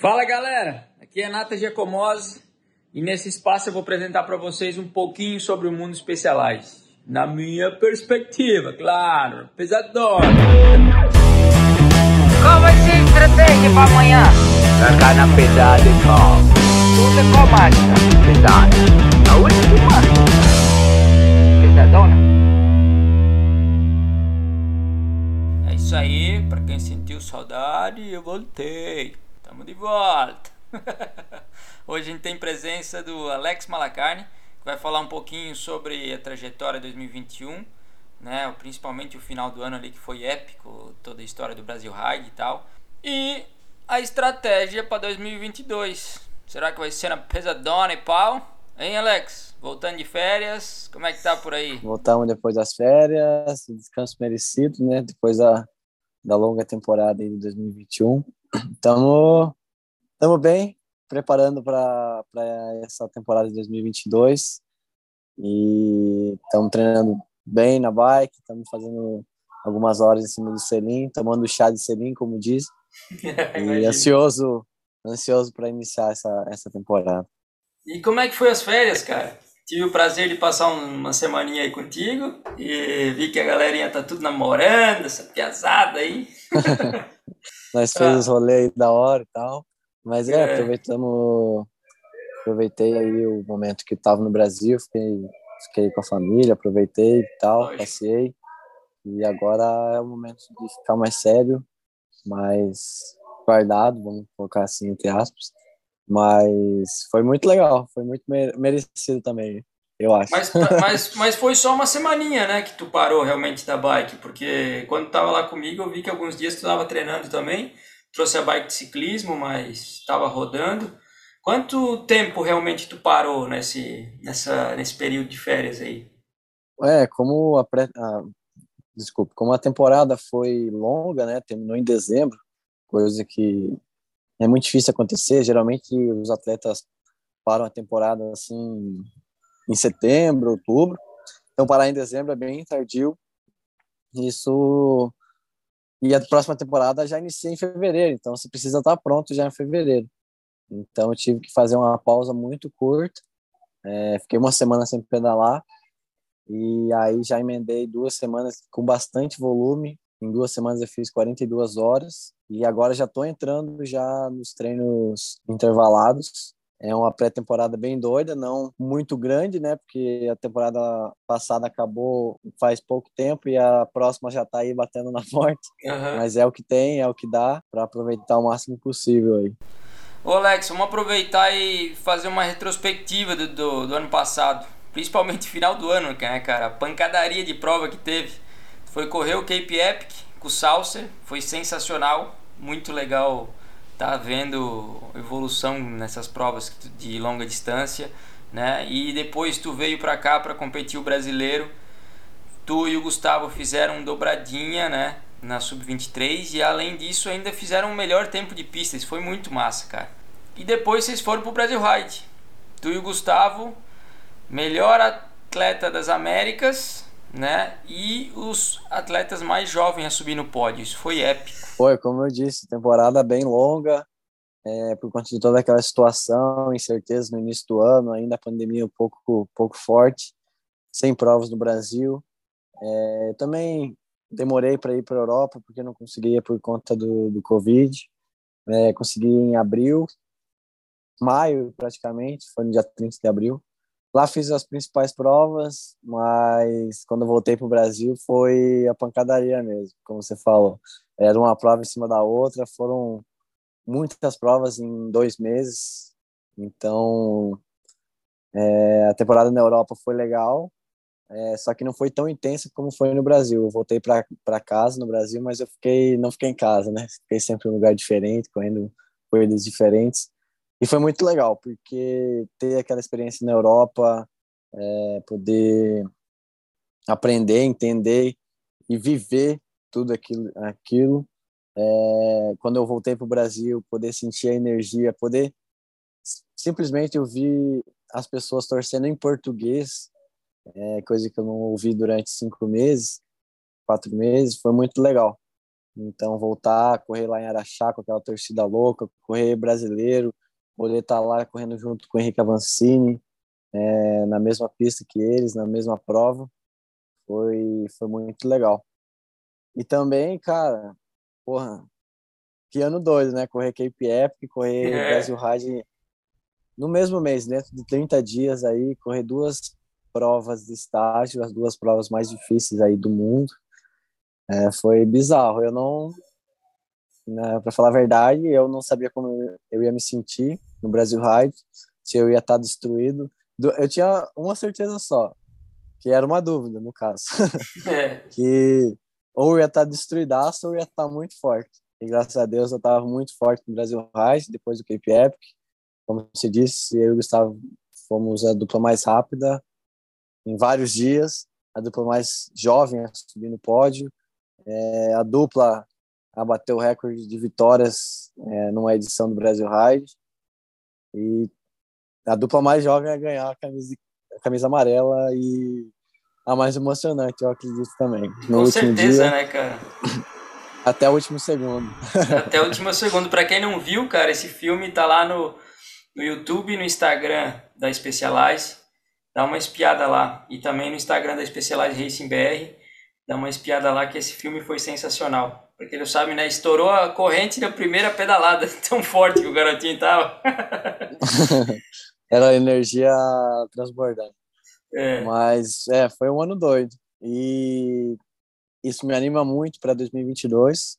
Fala galera, aqui é Nata Giacomose e nesse espaço eu vou apresentar para vocês um pouquinho sobre o mundo Specialized. Na minha perspectiva, claro, pesadona. Qual vai ser a estratégia para amanhã? Tacar na pesada, irmão. Usa qual máquina? Pesada. A última? Pesadona? É isso aí, para quem sentiu saudade, eu voltei. Tamo de volta. Hoje a gente tem presença do Alex Malacarne, que vai falar um pouquinho sobre a trajetória 2021, né? Principalmente o final do ano ali que foi épico, toda a história do Brasil Ride e tal. E a estratégia para 2022. Será que vai ser na pesadona e pau? Hein, Alex? Voltando de férias, como é que tá por aí? Voltamos depois das férias, descanso merecido, né? Depois da, da longa temporada de 2021. Estamos bem, preparando para essa temporada de 2022 e estamos treinando bem na bike, estamos fazendo algumas horas em cima do selim, tomando chá de selim, como diz, e ansioso, ansioso para iniciar essa, essa temporada. E como é que foi as férias, cara? Tive o prazer de passar uma semaninha aí contigo e vi que a galerinha tá tudo namorando, essa piazada aí. Nós fez os rolês da hora e tal. Mas é, É. aproveitamos. Aproveitei aí o momento que estava no Brasil, fiquei, fiquei com a família, aproveitei e tal, Lógico. passei. E agora é o momento de ficar mais sério, mais guardado, vamos colocar assim, entre aspas. Mas foi muito legal, foi muito mere- merecido também, eu acho. Mas, mas, mas foi só uma semaninha, né, que tu parou realmente da bike, porque quando tava lá comigo eu vi que alguns dias tu tava treinando também, trouxe a bike de ciclismo, mas tava rodando. Quanto tempo realmente tu parou nesse, nessa, nesse período de férias aí? É, como a pré, a, desculpa, como a temporada foi longa, né? Terminou em dezembro, coisa que é muito difícil acontecer. Geralmente os atletas param a temporada assim em setembro, outubro. Então parar em dezembro é bem tardio. Isso e a próxima temporada já inicia em fevereiro, então você precisa estar pronto já em fevereiro. Então eu tive que fazer uma pausa muito curta. É, fiquei uma semana sem pedalar e aí já emendei duas semanas com bastante volume. Em duas semanas eu fiz 42 horas e agora já estou entrando já nos treinos intervalados. É uma pré-temporada bem doida, não muito grande, né? Porque a temporada passada acabou faz pouco tempo e a próxima já está aí batendo na porta. Mas é o que tem, é o que dá para aproveitar o máximo possível aí. Ô Alex, vamos aproveitar e fazer uma retrospectiva do, do, do ano passado. Principalmente final do ano, né, cara? A pancadaria de prova que teve. Foi correr o Cape Epic com o Saucer, foi sensacional, muito legal tá vendo evolução nessas provas de longa distância, né? E depois tu veio pra cá pra competir o brasileiro. Tu e o Gustavo fizeram dobradinha, né? Na sub-23 e além disso ainda fizeram o melhor tempo de pista. Isso foi muito massa, cara. E depois vocês foram pro Brasil Ride. Tu e o Gustavo, melhor atleta das Américas, né? E os atletas mais jovens a subir no pódio. Isso foi épico. Foi, como eu disse, temporada bem longa, é, por conta de toda aquela situação, incerteza no início do ano, ainda a pandemia um pouco, pouco forte, sem provas no Brasil. É, também demorei para ir para a Europa, porque não conseguia por conta do, do Covid. É, consegui em abril, maio praticamente, foi no dia 30 de abril. Lá fiz as principais provas, mas quando voltei para o Brasil foi a pancadaria mesmo, como você falou era uma prova em cima da outra, foram muitas provas em dois meses, então é, a temporada na Europa foi legal, é, só que não foi tão intensa como foi no Brasil. Eu voltei para casa no Brasil, mas eu fiquei não fiquei em casa, né? Fiquei sempre em um lugar diferente, correndo corridas diferentes, e foi muito legal porque ter aquela experiência na Europa, é, poder aprender, entender e viver tudo aquilo, aquilo. É, quando eu voltei para o Brasil, poder sentir a energia, poder simplesmente ouvir as pessoas torcendo em português, é, coisa que eu não ouvi durante cinco meses, quatro meses, foi muito legal. Então, voltar correr lá em Araxá com aquela torcida louca, correr brasileiro, poder estar lá correndo junto com o Henrique Avancini, é, na mesma pista que eles, na mesma prova, foi, foi muito legal. E também, cara, porra, que ano doido, né? Correr Cape Epic, correr É. Brasil Ride no mesmo mês, dentro de 30 dias aí, correr duas provas de estágio, as duas provas mais difíceis aí do mundo. É, foi bizarro. Eu não, né, para falar a verdade, eu não sabia como eu ia me sentir no Brasil Ride, se eu ia estar destruído. Du- Eu tinha uma certeza só, que era uma dúvida, no caso, É. que ou ia estar destruidaço ou ia estar muito forte. E graças a Deus eu estava muito forte no Brasil Ride, depois do Cape Epic. Como você disse, eu e o Gustavo fomos a dupla mais rápida em vários dias, a dupla mais jovem a subir no pódio, é, a dupla a bater o recorde de vitórias é, numa edição do Brasil Ride e a dupla mais jovem a ganhar a camisa, a camisa amarela e a mais emocionante, eu acredito também. No Com último certeza, dia, né, cara? até o último segundo. Até o último segundo. Pra quem não viu, cara, esse filme tá lá no, no YouTube e no Instagram da Specialized. Dá uma espiada lá. E também no Instagram da Specialized Racing BR. Dá uma espiada lá que esse filme foi sensacional. Pra quem não sabe, né? Estourou a corrente da primeira pedalada. Tão forte que o garotinho tava. Era a energia transbordante. É, Mas é, foi um ano doido. E isso me anima muito para 2022,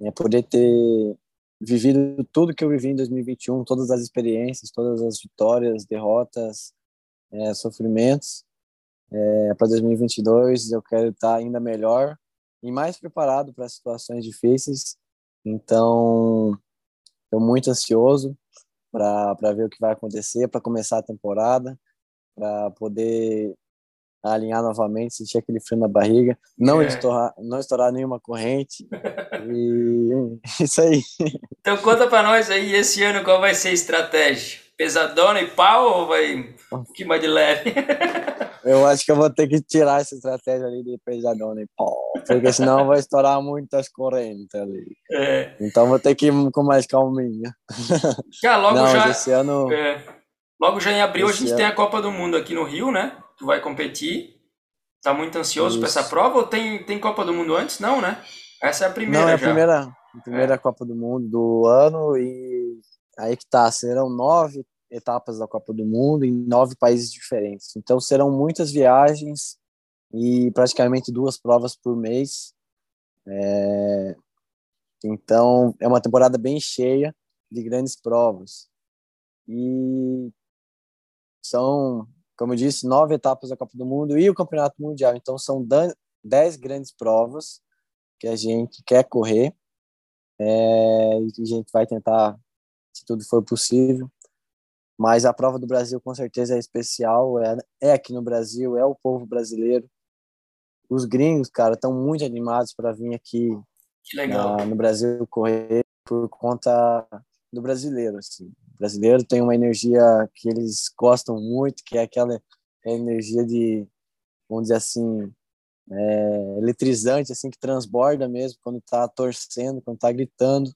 né, poder ter vivido tudo que eu vivi em 2021, todas as experiências, todas as vitórias, derrotas, é, sofrimentos. É, para 2022 eu quero estar ainda melhor e mais preparado para situações difíceis. Então, estou muito ansioso para ver o que vai acontecer, para começar a temporada, para poder alinhar novamente, sentir aquele frio na barriga, não, É. estourar, não estourar nenhuma corrente. E isso aí. Então conta pra nós aí, esse ano qual vai ser a estratégia? Pesadona e pau ou vai um pouquinho mais de leve? Eu acho que eu vou ter que tirar essa estratégia ali de pesadona e pau, porque senão vai estourar muitas correntes ali. É. Então vou ter que ir com mais calminha. Cara, logo não, já. esse ano É. Logo já em abril a Esse gente ano- tem a Copa do Mundo aqui no Rio, né? Tu vai competir. Tá muito ansioso Isso. essa prova ou tem, tem Copa do Mundo antes? Não, né? Essa é a primeira não é a já. primeira, a primeira Copa do Mundo do ano e aí que tá, serão nove etapas da Copa do Mundo em nove países diferentes. Então serão muitas viagens e praticamente duas provas por mês. É, Então é uma temporada bem cheia de grandes provas. E são, como eu disse, nove etapas da Copa do Mundo e o Campeonato Mundial. Então são dez grandes provas que a gente quer correr. É, e a gente vai tentar, se tudo for possível. Mas a prova do Brasil com certeza é especial, é, é aqui no Brasil, é o povo brasileiro. Os gringos, cara, estão muito animados para vir aqui na- no Brasil correr por conta do brasileiro. Assim. O brasileiro tem uma energia que eles gostam muito, que é aquela energia de, vamos dizer assim, é, eletrizante, assim, que transborda mesmo quando está torcendo, quando está gritando.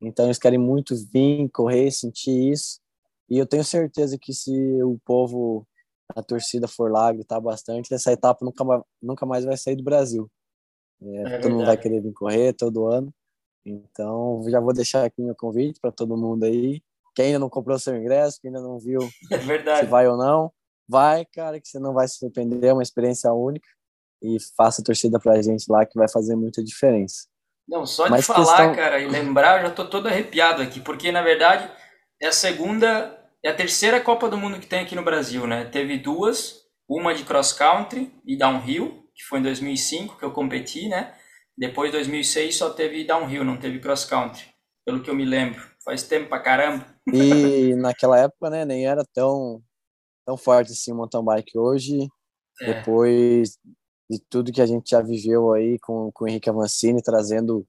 Então eles querem muito vir, correr, sentir isso. E eu tenho certeza que se o povo, a torcida for lá gritar bastante, essa etapa nunca, nunca mais vai sair do Brasil. É, É todo mundo vai querer vir correr todo ano. Então, já vou deixar aqui meu convite para todo mundo aí. Quem ainda não comprou seu ingresso, quem ainda não viu É se vai ou não, vai, cara, que você não vai se surpreender, é uma experiência única. E faça torcida pra gente lá, que vai fazer muita diferença. Não, só de Mas falar, questão- cara, e lembrar, eu já tô todo arrepiado aqui, porque na verdade é a segunda, é a terceira Copa do Mundo que tem aqui no Brasil, né? Teve duas, uma de cross country e downhill, que foi em 2005 que eu competi, né? Depois 2006 só teve downhill, não teve cross country, pelo que eu me lembro. Faz tempo pra caramba. E naquela época, né, nem era tão, tão forte assim o mountain bike. Hoje, É. depois de tudo que a gente já viveu aí com, com o Henrique Avancini, trazendo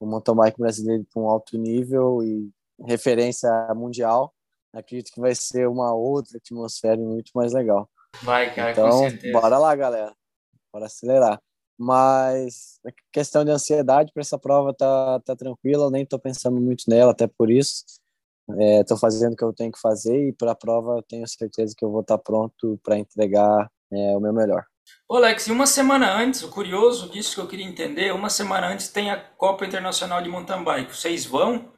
o mountain bike brasileiro para um alto nível e referência mundial, acredito que vai ser uma outra atmosfera muito mais legal. Vai, cara, com Então, certeza. bora lá, galera. Bora acelerar. Mas a questão de ansiedade para essa prova tá, tá tranquila, eu nem estou pensando muito nela, até por isso. Estou é, fazendo o que eu tenho que fazer e para a prova tenho certeza que eu vou estar tá pronto para entregar é, o meu melhor. Ô Alex, e uma semana antes, o curioso disso que eu queria entender, uma semana antes tem a Copa Internacional de Mountain Bike. Vocês vão?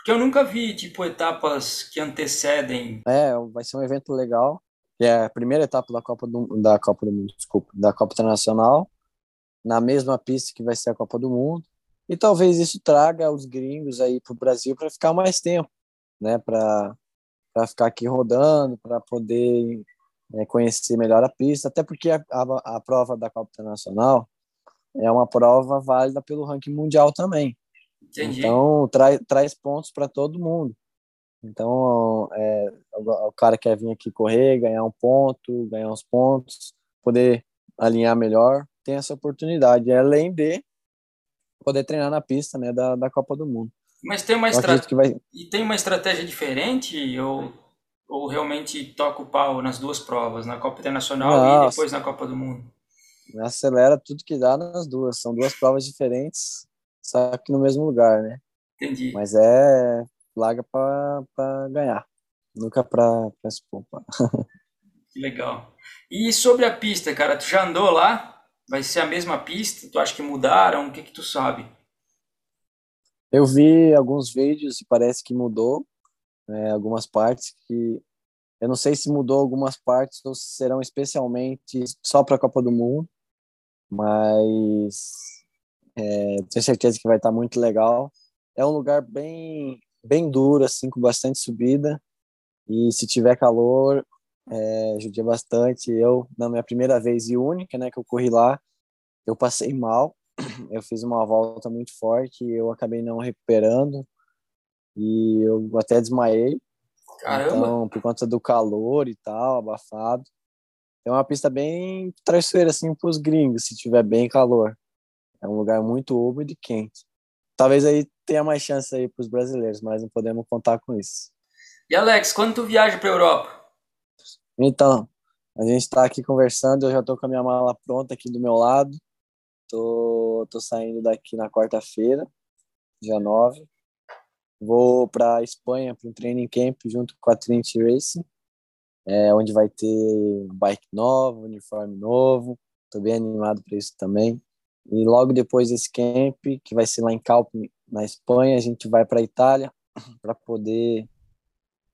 Porque eu nunca vi, tipo, etapas que antecedem. É, vai ser um evento legal. É a primeira etapa da Copa do, da Copa do Mundo, desculpa, da Copa Internacional, na mesma pista que vai ser a Copa do Mundo. E talvez isso traga os gringos aí para o Brasil para ficar mais tempo né, para ficar aqui rodando, para poder é, conhecer melhor a pista, até porque a, a, a, prova da Copa Internacional é uma prova válida pelo ranking mundial também. Entendi. Então, traz, traz pontos para todo mundo. Então, é, o, o cara quer vir aqui correr, ganhar um ponto, ganhar uns pontos, poder alinhar melhor, tem essa oportunidade, além de poder treinar na pista né, da, da Copa do Mundo. Mas tem uma estratégia. Vai... E tem uma estratégia diferente ou, ou realmente toca o pau nas duas provas, na Copa Internacional Nossa. e depois na Copa do Mundo? Acelera tudo que dá nas duas. São duas provas diferentes, só que no mesmo lugar, né? Entendi. Mas é larga para ganhar, nunca para se poupar. Que legal. E sobre a pista, cara, tu já andou lá? Vai ser a mesma pista? Tu acha que mudaram? O que que tu sabe? Eu vi alguns vídeos e parece que mudou né, algumas partes que eu não sei se mudou algumas partes ou se serão especialmente só para a Copa do Mundo, mas é, tenho certeza que vai estar muito legal. É um lugar bem bem duro assim, com bastante subida e se tiver calor é, judia bastante. Eu na minha primeira vez e única, né, que eu corri lá, eu passei mal eu fiz uma volta muito forte e eu acabei não recuperando e eu até desmaiei. Caramba! Então, por conta do calor e tal, abafado. É uma pista bem traiçoeira, assim, para os gringos, se tiver bem calor. É um lugar muito úmido e quente. Talvez aí tenha mais chance aí para os brasileiros, mas não podemos contar com isso. E Alex, quando tu viaja para Europa? Então, a gente está aqui conversando, eu já estou com a minha mala pronta aqui do meu lado. Tô, tô saindo daqui na quarta-feira, dia 9. Vou para Espanha para um training camp junto com a Trinity Racing, é, onde vai ter bike novo, uniforme novo. Tô bem animado para isso também. E logo depois desse camp, que vai ser lá em Calp, na Espanha, a gente vai para a Itália para poder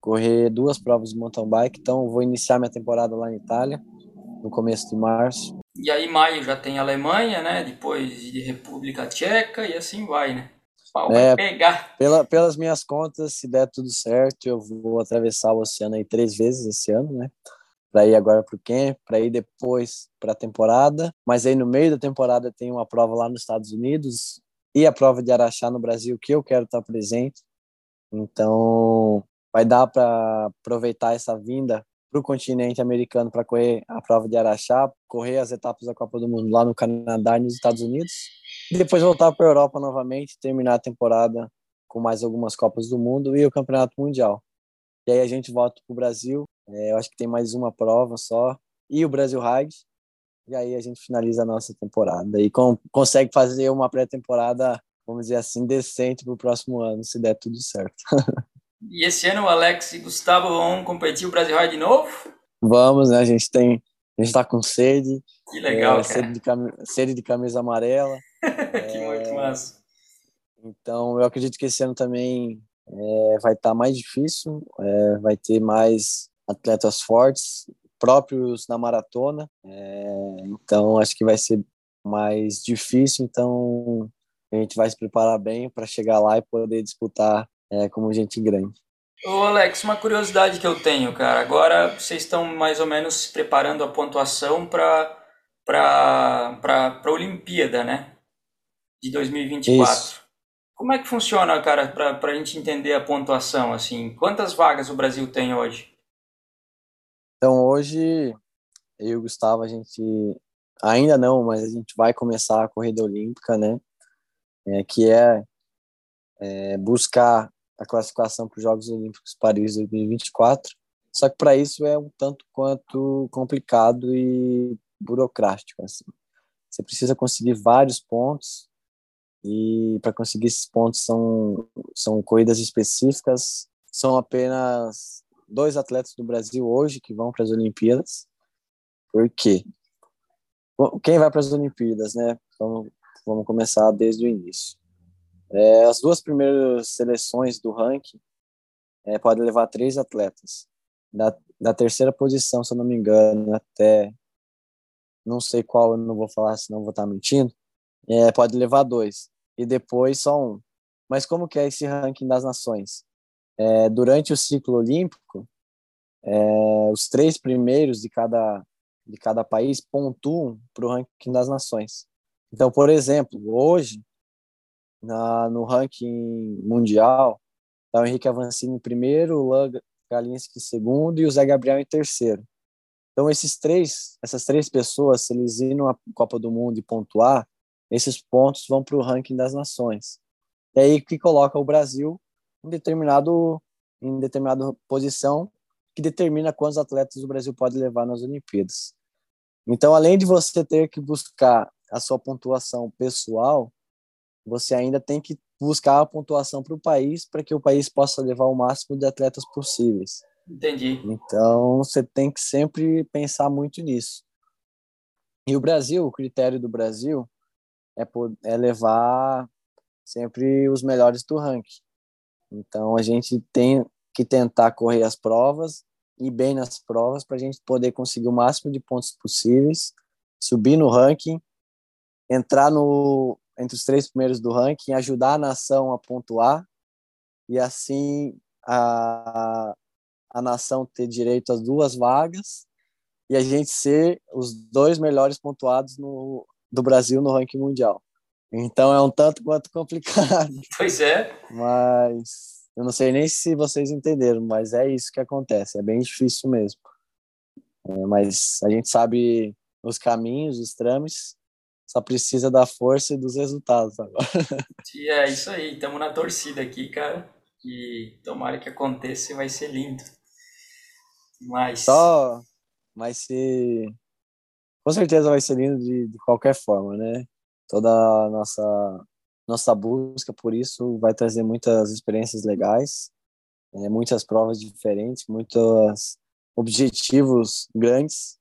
correr duas provas de mountain bike. Então, vou iniciar minha temporada lá na Itália no começo de março. E aí maio já tem Alemanha, né? Depois de República Tcheca e assim vai, né? Pau é, vai pegar. Pela, pelas minhas contas, se der tudo certo, eu vou atravessar o oceano aí três vezes esse ano, né? Para ir agora para o camp, para ir depois para a temporada. Mas aí no meio da temporada tem uma prova lá nos Estados Unidos e a prova de Araxá no Brasil que eu quero estar presente. Então vai dar para aproveitar essa vinda para o continente americano para correr a prova de Araxá, correr as etapas da Copa do Mundo lá no Canadá e nos Estados Unidos, e depois voltar para a Europa novamente, terminar a temporada com mais algumas Copas do Mundo e o Campeonato Mundial. E aí a gente volta para o Brasil, é, eu acho que tem mais uma prova só, e o Brasil Ride, e aí a gente finaliza a nossa temporada e com, consegue fazer uma pré-temporada, vamos dizer assim, decente para o próximo ano, se der tudo certo. E esse ano o Alex e Gustavo vão competir o Brasil Ride de novo? Vamos, né? A gente tem. A gente tá com sede. Que legal, é, sede, de cam... sede de camisa amarela. que é... muito massa. Então, eu acredito que esse ano também é, vai estar tá mais difícil, é, vai ter mais atletas fortes, próprios na maratona. É, então, acho que vai ser mais difícil. Então, a gente vai se preparar bem para chegar lá e poder disputar é, como gente grande. Ô Alex, uma curiosidade que eu tenho, cara. Agora vocês estão mais ou menos se preparando a pontuação para para a Olimpíada, né? De 2024. Isso. Como é que funciona, cara, para a gente entender a pontuação? Assim, quantas vagas o Brasil tem hoje? Então hoje eu e o Gustavo a gente ainda não, mas a gente vai começar a corrida olímpica, né? É, que é, é buscar a classificação para os Jogos Olímpicos Paris 2024. Só que para isso é um tanto quanto complicado e burocrático. Assim. você precisa conseguir vários pontos e para conseguir esses pontos são são corridas específicas. São apenas dois atletas do Brasil hoje que vão para as Olimpíadas. Por quê? Quem vai para as Olimpíadas, né? Vamos, vamos começar desde o início. É, as duas primeiras seleções do ranking é, podem levar três atletas. Da, da terceira posição, se eu não me engano, até não sei qual, eu não vou falar, senão vou estar mentindo. É, pode levar dois e depois só um. Mas como que é esse ranking das nações? É, durante o ciclo olímpico, é, os três primeiros de cada de cada país pontuam para o ranking das nações. Então, por exemplo, hoje na, no ranking mundial, está o Henrique Avancini em primeiro, o Lan em segundo e o Zé Gabriel em terceiro. Então, esses três, essas três pessoas, se eles irem na Copa do Mundo e pontuar, esses pontos vão para o ranking das nações. E aí que coloca o Brasil em determinado em determinada posição que determina quantos atletas o Brasil pode levar nas Olimpíadas. Então, além de você ter que buscar a sua pontuação pessoal, você ainda tem que buscar a pontuação para o país para que o país possa levar o máximo de atletas possíveis. Entendi. Então você tem que sempre pensar muito nisso. E o Brasil, o critério do Brasil é, é levar sempre os melhores do ranking. Então a gente tem que tentar correr as provas e bem nas provas para a gente poder conseguir o máximo de pontos possíveis, subir no ranking, entrar no entre os três primeiros do ranking, ajudar a nação a pontuar e assim a, a nação ter direito às duas vagas e a gente ser os dois melhores pontuados no, do Brasil no ranking mundial. Então é um tanto quanto complicado. Pois é. Mas eu não sei nem se vocês entenderam, mas é isso que acontece. É bem difícil mesmo. É, mas a gente sabe os caminhos, os trâmites só precisa da força e dos resultados agora. E é isso aí, estamos na torcida aqui, cara. E tomara que aconteça e vai ser lindo. Mas. Só. Mas se. Com certeza vai ser lindo de, de qualquer forma, né? Toda a nossa, nossa busca por isso vai trazer muitas experiências legais, é, muitas provas diferentes, muitos objetivos grandes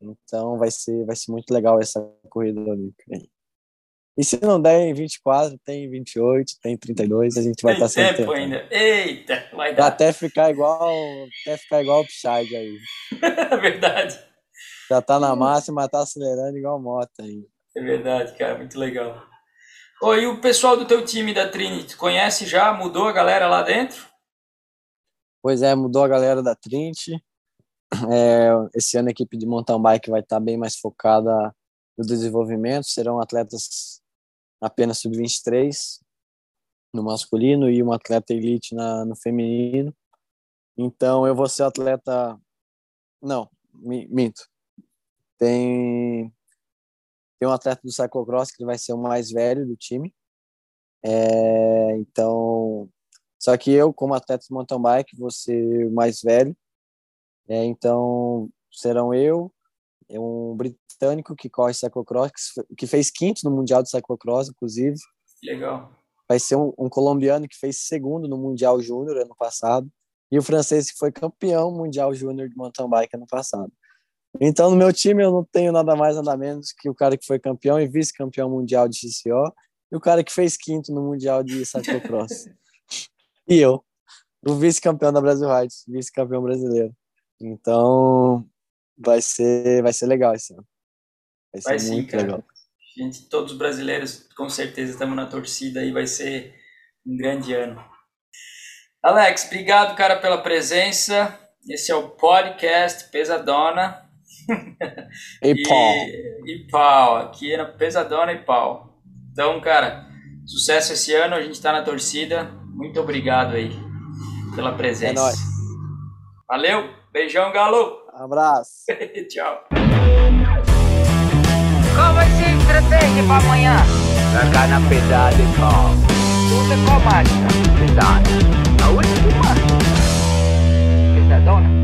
então vai ser, vai ser muito legal essa corrida olímpica. E se não der em 24, tem em 28, tem em 32, a gente vai estar tá sem tempo, tempo ainda. Eita, vai dar. Até ficar igual, até ficar igual o Pichard aí. verdade. Já tá na máxima, tá acelerando igual moto aí. É verdade, cara, muito legal. Oi, e o pessoal do teu time da Trinity, conhece já? Mudou a galera lá dentro? Pois é, mudou a galera da Trinity. É, esse ano a equipe de mountain bike vai estar bem mais focada no desenvolvimento, serão atletas apenas sub-23 no masculino e um atleta elite na, no feminino. Então eu vou ser atleta. Não, minto. Tem, tem um atleta do cyclocross que vai ser o mais velho do time. É, então, só que eu, como atleta de mountain bike, vou ser o mais velho é, então, serão eu, um britânico que corre cyclocross, que fez quinto no Mundial de Cyclocross, inclusive. Legal. Vai ser um, um colombiano que fez segundo no Mundial Júnior ano passado. E o francês que foi campeão mundial júnior de mountain bike ano passado. Então, no meu time, eu não tenho nada mais, nada menos que o cara que foi campeão e vice-campeão mundial de XCO e o cara que fez quinto no mundial de cyclocross. e eu, o vice-campeão da Brasil Rides, vice-campeão brasileiro. Então, vai ser, vai ser legal esse ano. Vai ser vai sim, muito cara. legal. Gente, todos os brasileiros, com certeza, estamos na torcida e vai ser um grande ano. Alex, obrigado, cara, pela presença. Esse é o podcast Pesadona. E, pau. E pau. Aqui era pesadona e pau. Então, cara, sucesso esse ano. A gente tá na torcida. Muito obrigado aí pela é presença. É nóis. Valeu. Beijão, Galo. Abraço. Tchau. Como vai ser estratégia pra amanhã? Andar na pedada e pau. Tudo é qual marcha? A última. Pesadona.